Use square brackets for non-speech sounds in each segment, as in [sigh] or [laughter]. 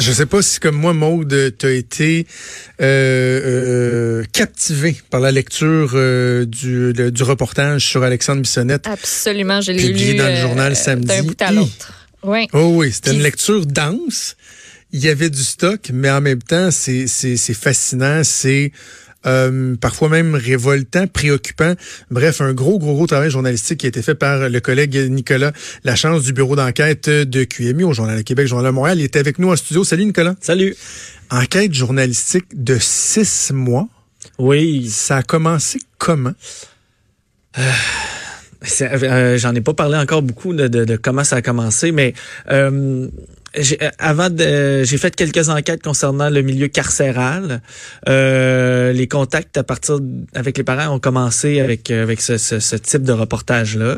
Je sais pas si, comme moi, Maude, tu as été euh, euh, captivé par la lecture euh, du, du reportage sur Alexandre Bissonnette. Absolument, je l'ai lu. Publié dans le journal samedi. D'un bout à l'autre. Oui. Oh oui, c'était une lecture dense. Il y avait du stock, mais en même temps, c'est fascinant. C'est euh, parfois même révoltant, préoccupant. Bref, un gros, gros, gros travail journalistique qui a été fait par le collègue Nicolas Lachance du bureau d'enquête de QMI au Journal de Québec, Journal de Montréal. Il était avec nous en studio. Salut Nicolas. Salut. Enquête journalistique de six mois. Oui. Ça a commencé comment? Euh, euh, J'en ai pas parlé encore beaucoup de, de, de, comment ça a commencé, mais euh, avant de, j'ai fait quelques enquêtes concernant le milieu carcéral. Euh, les contacts à partir avec les parents ont commencé avec avec ce, ce, ce type de reportage là.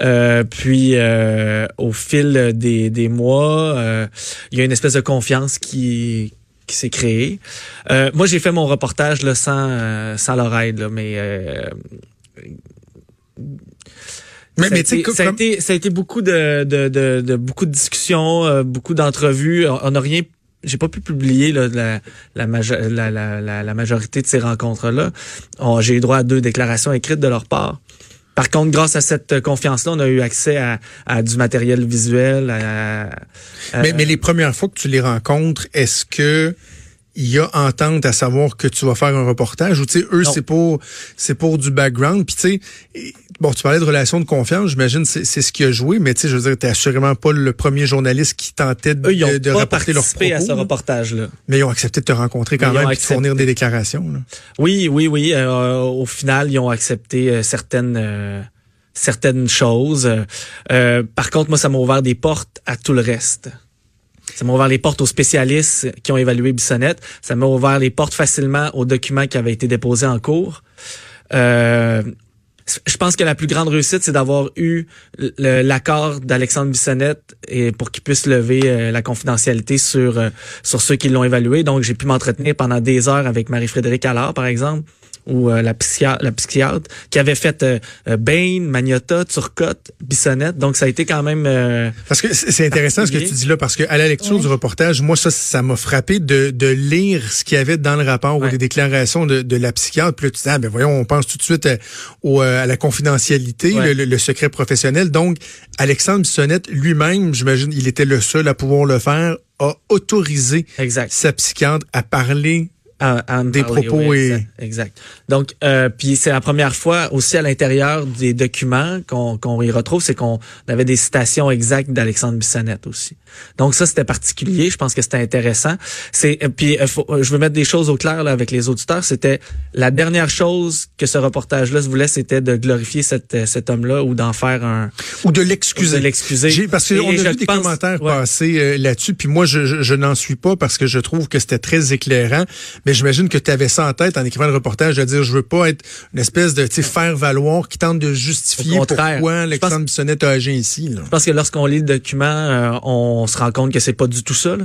Euh, puis euh, au fil des, des mois, euh, il y a une espèce de confiance qui qui s'est créée. Euh, moi, j'ai fait mon reportage là, sans sans leur aide, là, mais mais, ça, mais a été, ça, a été, ça a été beaucoup de, de, de, de beaucoup de discussions, euh, beaucoup d'entrevues. On n'a rien j'ai pas pu publier là, la, la, la, la, la, majorité de ces rencontres-là. J'ai eu droit à deux déclarations écrites de leur part. Par contre, grâce à cette confiance-là, on a eu accès à, à du matériel visuel. À, mais, mais les premières fois que tu les rencontres, est-ce que il y a entente à savoir que tu vas faire un reportage ou tu sais eux c'est pour c'est pour du background. Puis tu sais bon tu parlais de relations de confiance j'imagine c'est c'est ce qui a joué mais tu sais je veux dire t'es assurément pas le premier journaliste qui tentait de, eux, ils ont de pas rapporter propos, à ce reportage là mais ils ont accepté de te rencontrer quand mais même et de fournir des déclarations là. oui oui oui euh, au final ils ont accepté euh, certaines euh, certaines choses. Euh, par contre moi ça m'a ouvert des portes à tout le reste ça m'a ouvert les portes aux spécialistes qui ont évalué Bissonnette. Ça m'a ouvert les portes facilement aux documents qui avaient été déposés en cours. Euh, je pense que la plus grande réussite, c'est d'avoir eu l'accord d'Alexandre Bissonnette et pour qu'il puisse lever euh, la confidentialité sur euh, sur ceux qui l'ont évalué. Donc, j'ai pu m'entretenir pendant des heures avec Marie-Frédérique Allard, par exemple, ou euh, la, psychiatre, la psychiatre qui avait fait euh, euh, Bain, Magnota, Turcotte, Bissonnette. Donc, ça a été quand même... Euh, parce que c'est intéressant ce que tu dis là, parce que à la lecture du reportage, moi, ça ça m'a frappé de, de lire ce qu'il y avait dans le rapport ou les déclarations de, de la psychiatre. Puis là, tu dis, ah, ben voyons, on pense tout de suite au, à la confidentialité, le, le, secret professionnel. Donc, Alexandre Bissonnette lui-même, j'imagine, il était le seul à pouvoir le faire, a autorisé exact. sa psychiatre à parler des propos et exact. Donc euh, puis c'est la première fois aussi à l'intérieur des documents qu'on qu'on y retrouve, c'est qu'on avait des citations exactes d'Alexandre Bissonnette aussi. Donc ça c'était particulier, je pense que c'était intéressant. C'est euh, puis euh, je veux mettre des choses au clair là, avec les auditeurs, c'était la dernière chose que ce reportage là se voulait c'était de glorifier cet cet homme-là ou d'en faire un ou de l'excuser. De l'excuser. Parce qu'on a vu des commentaires passer là-dessus puis moi je, je, je n'en suis pas parce que je trouve que c'était très éclairant mais j'imagine que tu avais ça en tête en écrivant le reportage de dire je veux pas être une espèce de faire valoir qui tente de justifier pourquoi Alexandre Bissonnette a agi ici. Là. Je pense que lorsqu'on lit le document, euh, on se rend compte que c'est pas du tout ça.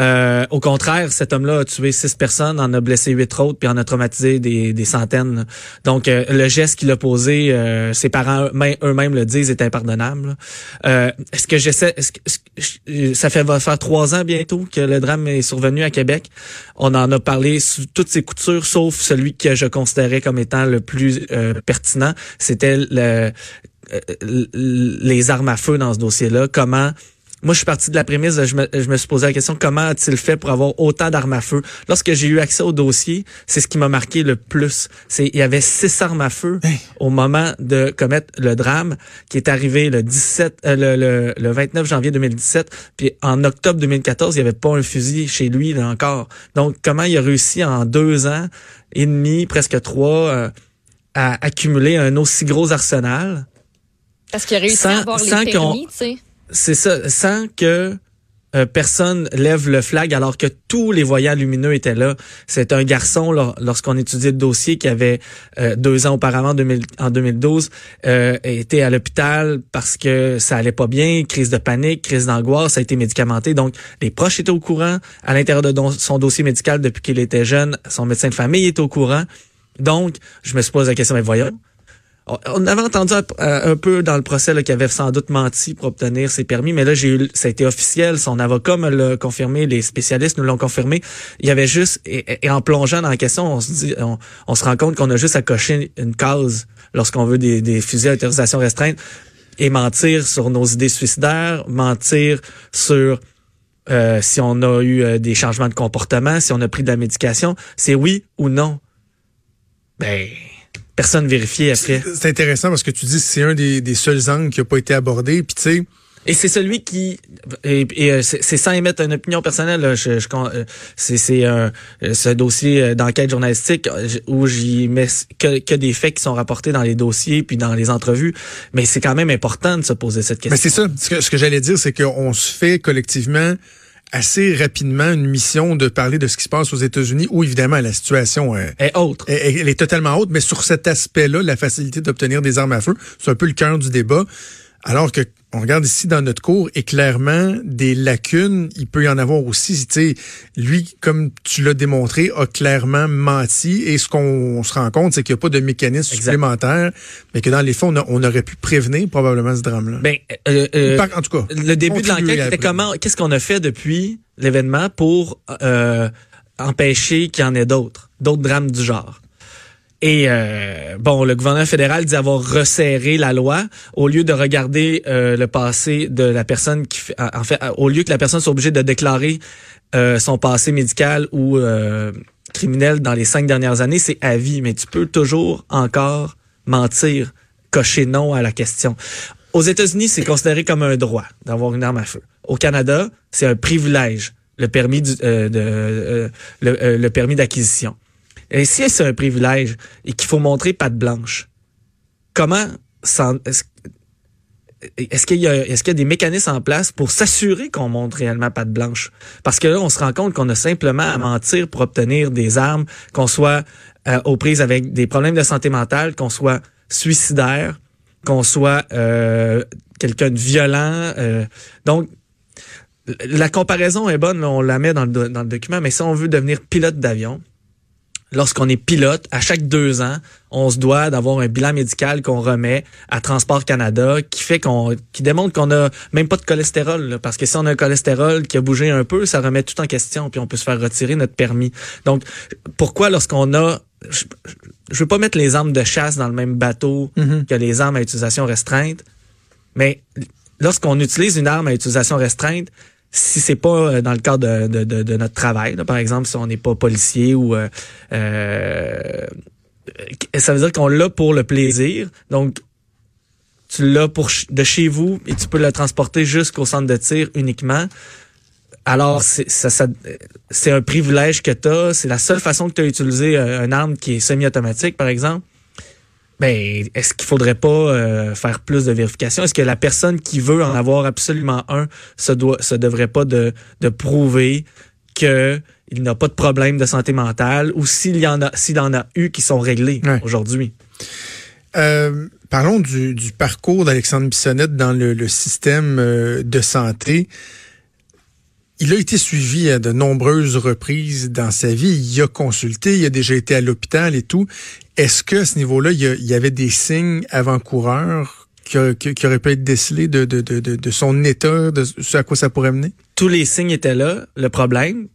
Euh, au contraire, cet homme-là a tué six personnes, en a blessé huit autres, puis en a traumatisé des, des centaines. Donc euh, le geste qu'il a posé, euh, ses parents eux-mêmes le disent, est impardonnable. est-ce que j'essaie, est-ce que, ça fait va faire trois ans bientôt que le drame est survenu à Québec. On en a parlé toutes ses coutures, sauf celui que je considérais comme étant le plus euh, pertinent. C'était euh, les armes à feu dans ce dossier-là. Comment moi, je suis parti de la prémisse, je me, je me suis posé la question, comment a-t-il fait pour avoir autant d'armes à feu? Lorsque j'ai eu accès au dossier, c'est ce qui m'a marqué le plus. C'est Il y avait six armes à feu au moment de commettre le drame qui est arrivé le 17, euh, le, le, le, 29 janvier 2017. Puis en octobre 2014, il n'y avait pas un fusil chez lui là, encore. Donc, comment il a réussi en deux ans et demi, presque trois, euh, à accumuler un aussi gros arsenal? Parce qu'il a réussi à avoir les permis, tu sais c'est ça, sans que euh, personne lève le flag alors que tous les voyants lumineux étaient là. C'est un garçon, lorsqu'on étudiait le dossier, qui avait euh, deux ans auparavant, en 2012, euh, était à l'hôpital parce que ça allait pas bien, crise de panique, crise d'angoisse, ça a été médicamenté. Donc, les proches étaient au courant. À l'intérieur de son dossier médical, depuis qu'il était jeune, son médecin de famille était au courant. Donc, je me suis posé la question, mais voyons, on avait entendu un, peu dans le procès qu'il avait sans doute menti pour obtenir ses permis, mais là, j'ai eu, ça a été officiel. Son avocat me l'a confirmé, les spécialistes nous l'ont confirmé. Il y avait juste, et, en plongeant dans la question, on se dit, on, se rend compte qu'on a juste à cocher une case lorsqu'on veut des, des fusils à autorisation restreinte et mentir sur nos idées suicidaires, mentir sur euh, si on a eu euh, des changements de comportement, si on a pris de la médication, c'est oui ou non. Ben, personne vérifié après. C'est intéressant parce que tu dis que c'est un des, des seuls angles qui n'a pas été abordé. Puis tu sais, et c'est celui qui et, euh, c'est sans émettre une opinion personnelle. je, je, euh, c'est c'est un ce dossier d'enquête journalistique où j'y mets que, que des faits qui sont rapportés dans les dossiers puis dans les entrevues. Mais c'est quand même important de se poser cette question. Mais c'est ça. Ce que, ce que j'allais dire, c'est qu'on se fait collectivement assez rapidement une mission de parler de ce qui se passe aux États-Unis, où évidemment la situation est, est autre. elle est totalement autre, mais sur cet aspect-là, la facilité d'obtenir des armes à feu, c'est un peu le cœur du débat. Alors que on regarde ici dans notre cours et clairement des lacunes, il peut y en avoir aussi. Tu sais, lui, comme tu l'as démontré, a clairement menti. Et ce qu'on se rend compte, c'est qu'il n'y a pas de mécanisme supplémentaire, mais que dans les faits, on, aurait pu prévenir probablement ce drame-là. Ben, euh, euh, en tout cas, le début de l'enquête était comment Qu'est-ce qu'on a fait depuis l'événement pour euh, empêcher qu'il y en ait d'autres, d'autres drames du genre? Et euh, bon, le gouvernement fédéral dit avoir resserré la loi au lieu de regarder euh, le passé de la personne qui fait, en fait, au lieu que la personne soit obligée de déclarer euh, son passé médical ou criminel dans les cinq dernières années, c'est à vie. Mais tu peux toujours encore mentir, cocher non à la question. Aux États-Unis, c'est considéré comme un droit d'avoir une arme à feu. Au Canada, c'est un privilège, le permis du, de, le permis d'acquisition. Et si c'est un privilège et qu'il faut montrer patte blanche, comment est-ce qu'il y a est-ce qu'il y a des mécanismes en place pour s'assurer qu'on montre réellement patte blanche? Parce que là, on se rend compte qu'on a simplement à mentir pour obtenir des armes, qu'on soit euh, aux prises avec des problèmes de santé mentale, qu'on soit suicidaire, qu'on soit euh, quelqu'un de violent. Euh, donc, la comparaison est bonne, on la met dans le, dans le document, mais si on veut devenir pilote d'avion, lorsqu'on est pilote, à chaque deux ans, on se doit d'avoir un bilan médical qu'on remet à Transport Canada qui fait qu'on qui démontre qu'on a même pas de cholestérol parce que si on a un cholestérol qui a bougé un peu, ça remet tout en question puis on peut se faire retirer notre permis. Donc pourquoi lorsqu'on a je, je veux pas mettre les armes de chasse dans le même bateau mm-hmm. que les armes à utilisation restreinte, mais lorsqu'on utilise une arme à utilisation restreinte, si c'est pas euh, dans le cadre de, de, de, notre travail, par exemple, si on n'est pas policier ou euh, euh, ça veut dire qu'on l'a pour le plaisir. Donc tu l'as pour de chez vous et tu peux le transporter jusqu'au centre de tir uniquement. Alors, c'est ça, ça un privilège que tu as. C'est la seule façon que tu as utilisé une arme qui est semi-automatique, par exemple ben est-ce qu'il faudrait pas euh, faire plus de vérification Est-ce que la personne qui veut en avoir absolument un se doit se devrait pas de, de prouver que il n'a pas de problème de santé mentale ou s'il y en a s'il en a eu qui sont réglés aujourd'hui? Euh, Parlons du, du parcours d'Alexandre Bissonnette dans le, le système euh, de santé. Il a été suivi à de nombreuses reprises dans sa vie. Il a consulté, il a déjà été à l'hôpital et tout. Est-ce que ce niveau-là, il y, avait des signes avant-coureurs qui, auraient pu être décelés de, son état, de ce à quoi ça pourrait mener? Tous les signes étaient là. Le problème,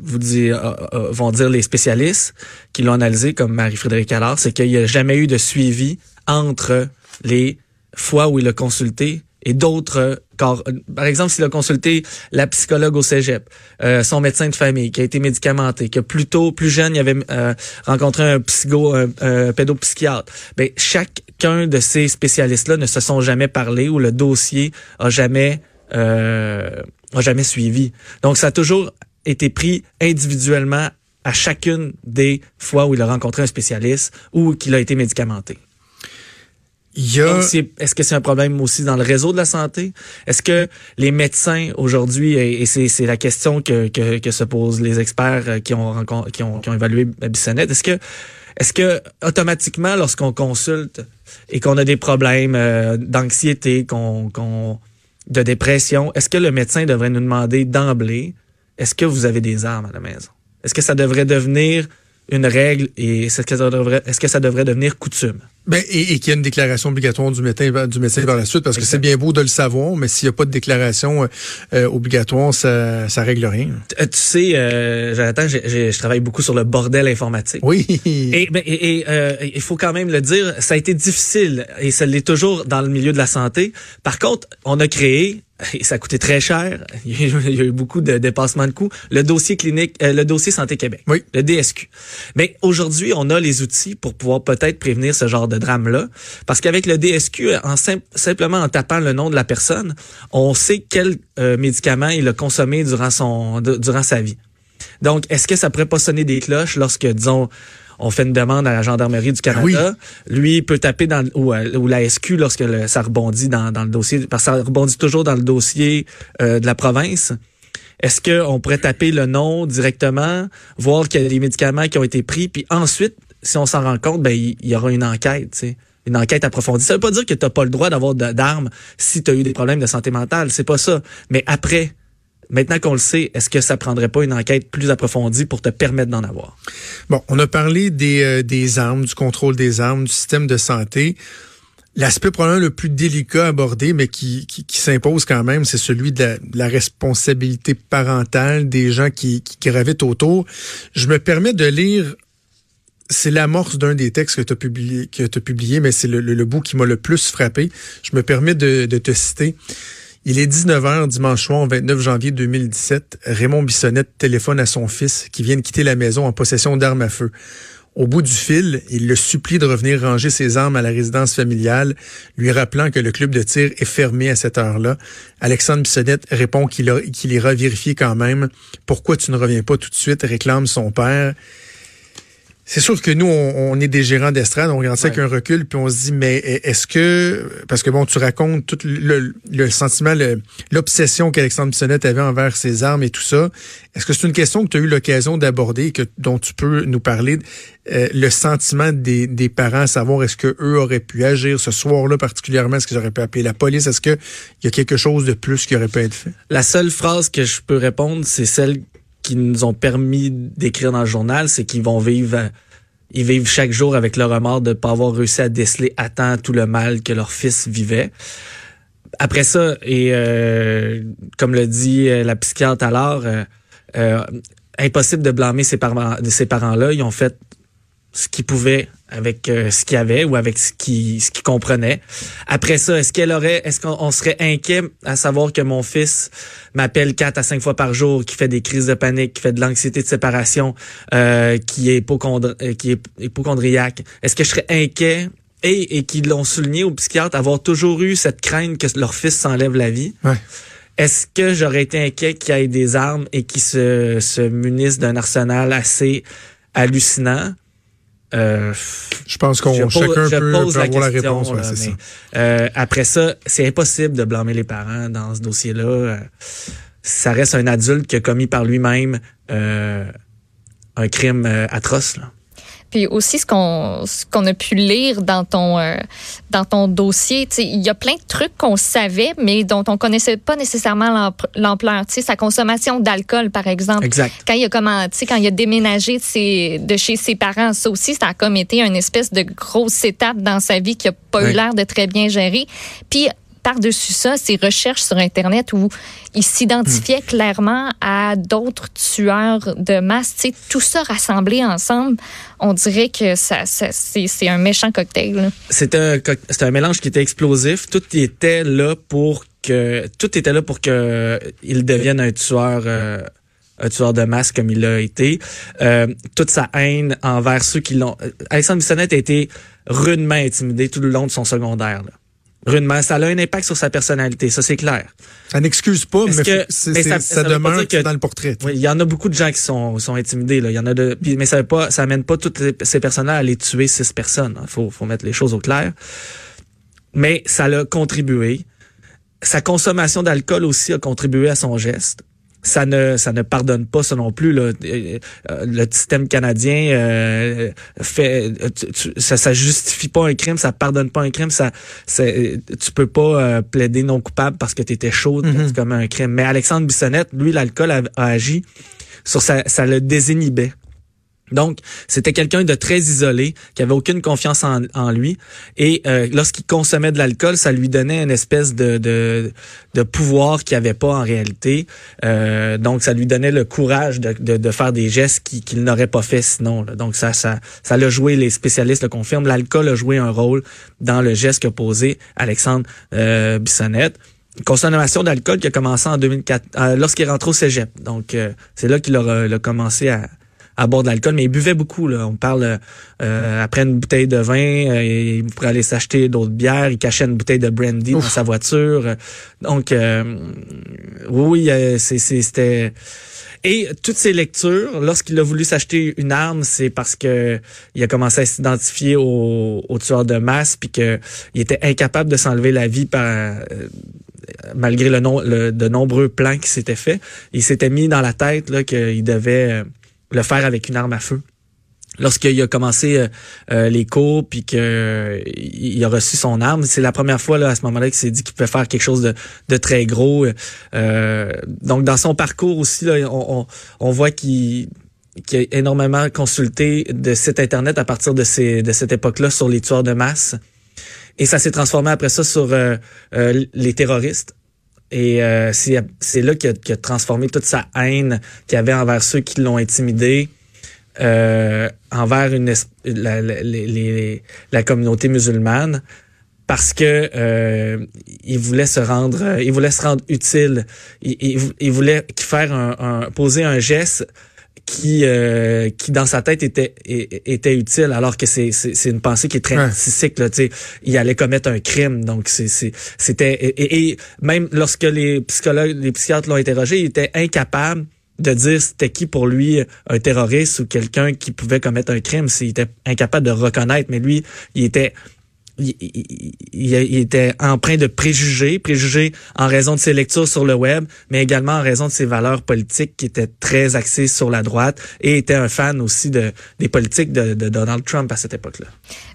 vous euh, euh, vont dire les spécialistes qui l'ont analysé, comme Marie-Frédéric Allard, c'est qu'il n'y a jamais eu de suivi entre les fois où il a consulté et d'autres par exemple, s'il a consulté la psychologue au cégep, euh, son médecin de famille, qui a été médicamenté, que plus tôt, plus jeune, il avait euh, rencontré un psycho, un, pédopsychiatre, ben, chacun de ces spécialistes-là ne se sont jamais parlé ou le dossier a jamais, euh, a jamais suivi. Donc, ça a toujours été pris individuellement à chacune des fois où il a rencontré un spécialiste ou qu'il a été médicamenté. Est-ce que c'est un problème aussi dans le réseau de la santé? Est-ce que les médecins aujourd'hui, et c'est la question que, que, se posent les experts euh, qui ont, qui qui ont évalué Bissonnette, est-ce que est-ce que automatiquement, lorsqu'on consulte et qu'on a des problèmes euh, d'anxiété, qu'on, qu'on de dépression, est-ce que le médecin devrait nous demander d'emblée, est-ce que vous avez des armes à la maison? Est-ce que ça devrait devenir une règle et est-ce que ça devrait, est-ce que ça devrait devenir coutume? Ben, et, et qu'il y a une déclaration obligatoire du médecin, du médecin par la suite, parce que c'est bien beau de le savoir, mais s'il n'y a pas de déclaration euh, obligatoire, ça, ça règle rien. Tu sais, euh, Jonathan, je travaille beaucoup sur le bordel informatique. Oui. Et, ben, et, euh, il faut quand même le dire, ça a été difficile, et ça l'est toujours dans le milieu de la santé. Par contre, on a créé et ça a coûté très cher. [laughs] Il y a eu beaucoup de dépassements de coûts. Le dossier clinique, euh, le dossier Santé Québec, oui. le DSQ. Mais aujourd'hui, on a les outils pour pouvoir peut-être prévenir ce genre de drame-là, parce qu'avec le DSQ, en simplement en tapant le nom de la personne, on sait quel euh, médicament il a consommé durant son durant sa vie. Donc, est-ce que ça pourrait pas sonner des cloches lorsque, disons, on fait une demande à la gendarmerie du Canada? Lui peut taper dans ou, euh, ou la SQ lorsque ça rebondit dans, dans, le dossier, parce que ça rebondit toujours dans le dossier euh, de la province. Est-ce qu'on pourrait taper le nom directement, voir qu'il y a des médicaments qui ont été pris, puis ensuite, si on s'en rend compte, ben il y, aura une enquête, une enquête approfondie. Ça veut pas dire que tu n'as pas le droit d'avoir d'armes si tu as eu des problèmes de santé mentale, c'est pas ça. Mais après, Maintenant qu'on le sait, est-ce que ça prendrait pas une enquête plus approfondie pour te permettre d'en avoir? Bon, on a parlé des, euh, armes, du contrôle des armes, du système de santé. L'aspect probablement le plus délicat à aborder, mais qui, qui, s'impose quand même, c'est celui de la, responsabilité parentale des gens qui, qui gravitent autour. Je me permets de lire c'est l'amorce d'un des textes que tu as publié, que publié, mais c'est le, bout qui m'a le plus frappé. Je me permets de, te citer. Il est 19h dimanche soir, 29 janvier 2017. Raymond Bissonnette téléphone à son fils qui vient de quitter la maison en possession d'armes à feu. Au bout du fil, il le supplie de revenir ranger ses armes à la résidence familiale, lui rappelant que le club de tir est fermé à cette heure-là. Alexandre Bissonnette répond qu'il qu'il ira vérifier quand même. Pourquoi tu ne reviens pas tout de suite? réclame son père. C'est sûr que nous, on, est des gérants d'estrade, on regarde ça avec un recul, puis on se dit, mais est-ce que, parce que bon, tu racontes tout le, sentiment, l'obsession qu'Alexandre Bissonnette avait envers ses armes et tout ça, est-ce que c'est une question que tu as eu l'occasion d'aborder, que dont tu peux nous parler, euh, le sentiment des, des parents, à savoir est-ce que eux auraient pu agir ce soir-là particulièrement, est-ce qu'ils auraient pu appeler la police, est-ce qu'il y a quelque chose de plus qui aurait pu être fait? La seule phrase que je peux répondre, c'est celle qui nous ont permis d'écrire dans le journal, c'est qu'ils vont vivre ils vivent chaque jour avec le remords de ne pas avoir réussi à déceler à temps tout le mal que leur fils vivait. Après ça, et euh, comme le dit euh, la psychiatre alors, euh, impossible de blâmer ces ces parents-là. Ils ont fait ce qu'ils pouvaient avec euh, ce qu'il y avait ou avec ce qu'ils ce qu'ils comprenaient. Après ça, est-ce qu'elle aurait est-ce qu'on serait inquiet à savoir que mon fils m'appelle quatre à cinq fois par jour, qui fait des crises de panique, qui fait de l'anxiété de séparation, euh, qui est euh, qui est hypochondriaque. Est-ce que je serais inquiet et, et qu'ils l'ont souligné au psychiatre avoir toujours eu cette crainte que leur fils s'enlève la vie? Ouais. Est-ce que j'aurais été inquiet qu'il y ait des armes et qu'ils se, se munissent d'un arsenal assez hallucinant? Euh, je pense qu'on chacun peut, avoir la réponse. Euh, après ça, c'est impossible de blâmer les parents dans ce dossier-là. Euh, ça reste un adulte qui a commis par lui-même un crime atroce. Là. Puis aussi ce qu'on ce qu'on a pu lire dans ton euh, dans ton dossier, il y a plein de trucs qu'on savait mais dont on connaissait pas nécessairement l'ampleur, tu sais sa consommation d'alcool par exemple. Exact. Quand il a comment, tu sais quand il a déménagé de, ses, de chez ses parents, ça aussi ça a comme été une espèce de grosse étape dans sa vie qui a pas eu l'air de très bien gérer. Puis par-dessus ça, ses recherches sur Internet où il s'identifiait hmm. clairement à d'autres tueurs de masse. Tu sais, tout ça rassemblé ensemble, on dirait que ça, c'est un méchant cocktail. C'est un, un mélange qui était explosif. Tout était là pour que tout était là pour que il devienne un tueur. Euh, un tueur de masse comme il l'a été. Euh, toute sa haine envers ceux qui l'ont... Alexandre Bissonnette a été rudement intimidé tout le long de son secondaire. Là rudement. Ça a un impact sur sa personnalité, ça c'est clair. Ça n'excuse pas, mais, que, ça, demeure que, dans le portrait. Oui, il y en a beaucoup de gens qui sont, sont intimidés. Là. Il y en a de, mais ça pas, ça amène pas toutes ces personnes-là à aller tuer six personnes. Il faut, faut mettre les choses au clair. Mais ça l'a contribué. Sa consommation d'alcool aussi a contribué à son geste ça ne ça ne pardonne pas ça non plus là. Euh, le système canadien euh, fait ça ça justifie pas un crime ça pardonne pas un crime ça tu peux pas euh, plaider non coupable parce que tu étais chaud mm comme un crime. Mais Alexandre Bissonnette lui l'alcool a, agi sur ça ça le désinhibait Donc, c'était quelqu'un de très isolé, qui avait aucune confiance en, lui. Et euh, lorsqu'il consommait de l'alcool, ça lui donnait une espèce de, de, de pouvoir qu'il avait pas en réalité. Euh, donc, ça lui donnait le courage de, de, de faire des gestes qu'il n'aurait pas fait sinon. Donc, ça, ça, ça l'a joué, les spécialistes le confirment. L'alcool a joué un rôle dans le geste qu'a posé Alexandre euh, Bissonnette consommation d'alcool qui a commencé en 2004 euh, lorsqu'il est rentré au cégep. Donc euh, c'est là qu'il a, commencé à, à boire de l'alcool, mais il buvait beaucoup. Là. On parle euh, après une bouteille de vin, euh, il pourrait aller s'acheter d'autres bières, il cachait une bouteille de brandy dans sa voiture. Donc euh, oui, c'était et toutes ces lectures, lorsqu'il a voulu s'acheter une arme, c'est parce que il a commencé à s'identifier au, au tueur de masse, puis que il était incapable de s'enlever la vie par malgré le, nom, le de nombreux plans qui s'étaient faits. Il s'était mis dans la tête là qu'il devait le faire avec une arme à feu. Lorsqu'il a commencé euh, euh, les cours puis qu'il il a reçu son arme, c'est la première fois là à ce moment-là qu'il s'est dit qu'il pouvait faire quelque chose de, très gros. Euh, donc dans son parcours aussi, là, on, on, voit qu'il qui a énormément consulté de sites internet à partir de de cette époque-là sur les tueurs de masse. Et ça s'est transformé après ça sur les terroristes. Et euh, c'est là qu'il a, a, transformé toute sa haine qu'il avait envers ceux qui l'ont intimidé, euh, envers une, la, la, la, communauté musulmane, parce que euh, il voulait se rendre, il voulait se rendre utile. Il, il, il voulait faire un, un, poser un geste qui euh, qui dans sa tête était était utile alors que c'est c'est une pensée qui est très narcissique là tu sais. Il allait commettre un crime donc c'est c'était et, même lorsque les psychologues les psychiatres l'ont interrogé il était incapable de dire c'était qui pour lui un terroriste ou quelqu'un qui pouvait commettre un crime. S'il était incapable de reconnaître mais lui il était il, il, était empreint de préjugés, préjugés en raison de ses lectures sur le web, mais également en raison de ses valeurs politiques qui étaient très axées sur la droite et était un fan aussi de, des politiques de, de Donald Trump à cette époque-là.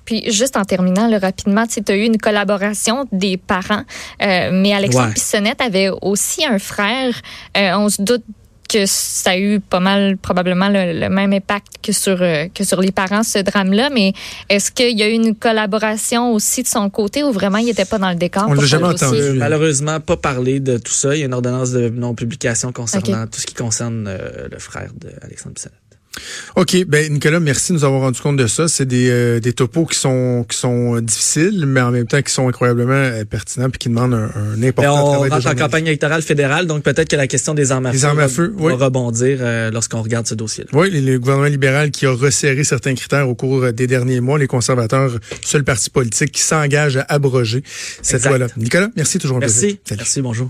Puis juste en terminant le rapidement, tu as eu une collaboration des parents, euh, mais Alexandre Pissonnette avait aussi un frère. Euh, on se doute que ça a eu pas mal probablement le, même impact que sur euh, que sur les parents ce drame-là. Mais est-ce qu'il y a eu une collaboration aussi de son côté ou vraiment il n'était pas dans le décor On l'a jamais entendu. Malheureusement, pas parler de tout ça. Il y a une ordonnance de non publication concernant tout ce qui concerne euh, le frère d'Alexandre Bissonnette. OK, ben Nicolas, merci de nous avoir rendu compte de ça. C'est des, euh, des topos qui sont qui sont difficiles, mais en même temps qui sont incroyablement euh, pertinents puis qui demandent un, un important on rentre en campagne électorale fédérale, donc peut-être que la question des armes à feu, armes à feu va, rebondir euh, lorsqu'on regarde ce dossier. -là. Oui, le gouvernement libéral qui a resserré certains critères au cours des derniers mois, les conservateurs, seul parti politique qui s'engage à abroger cette loi-là. Nicolas, merci toujours. Merci. Merci, bonjour.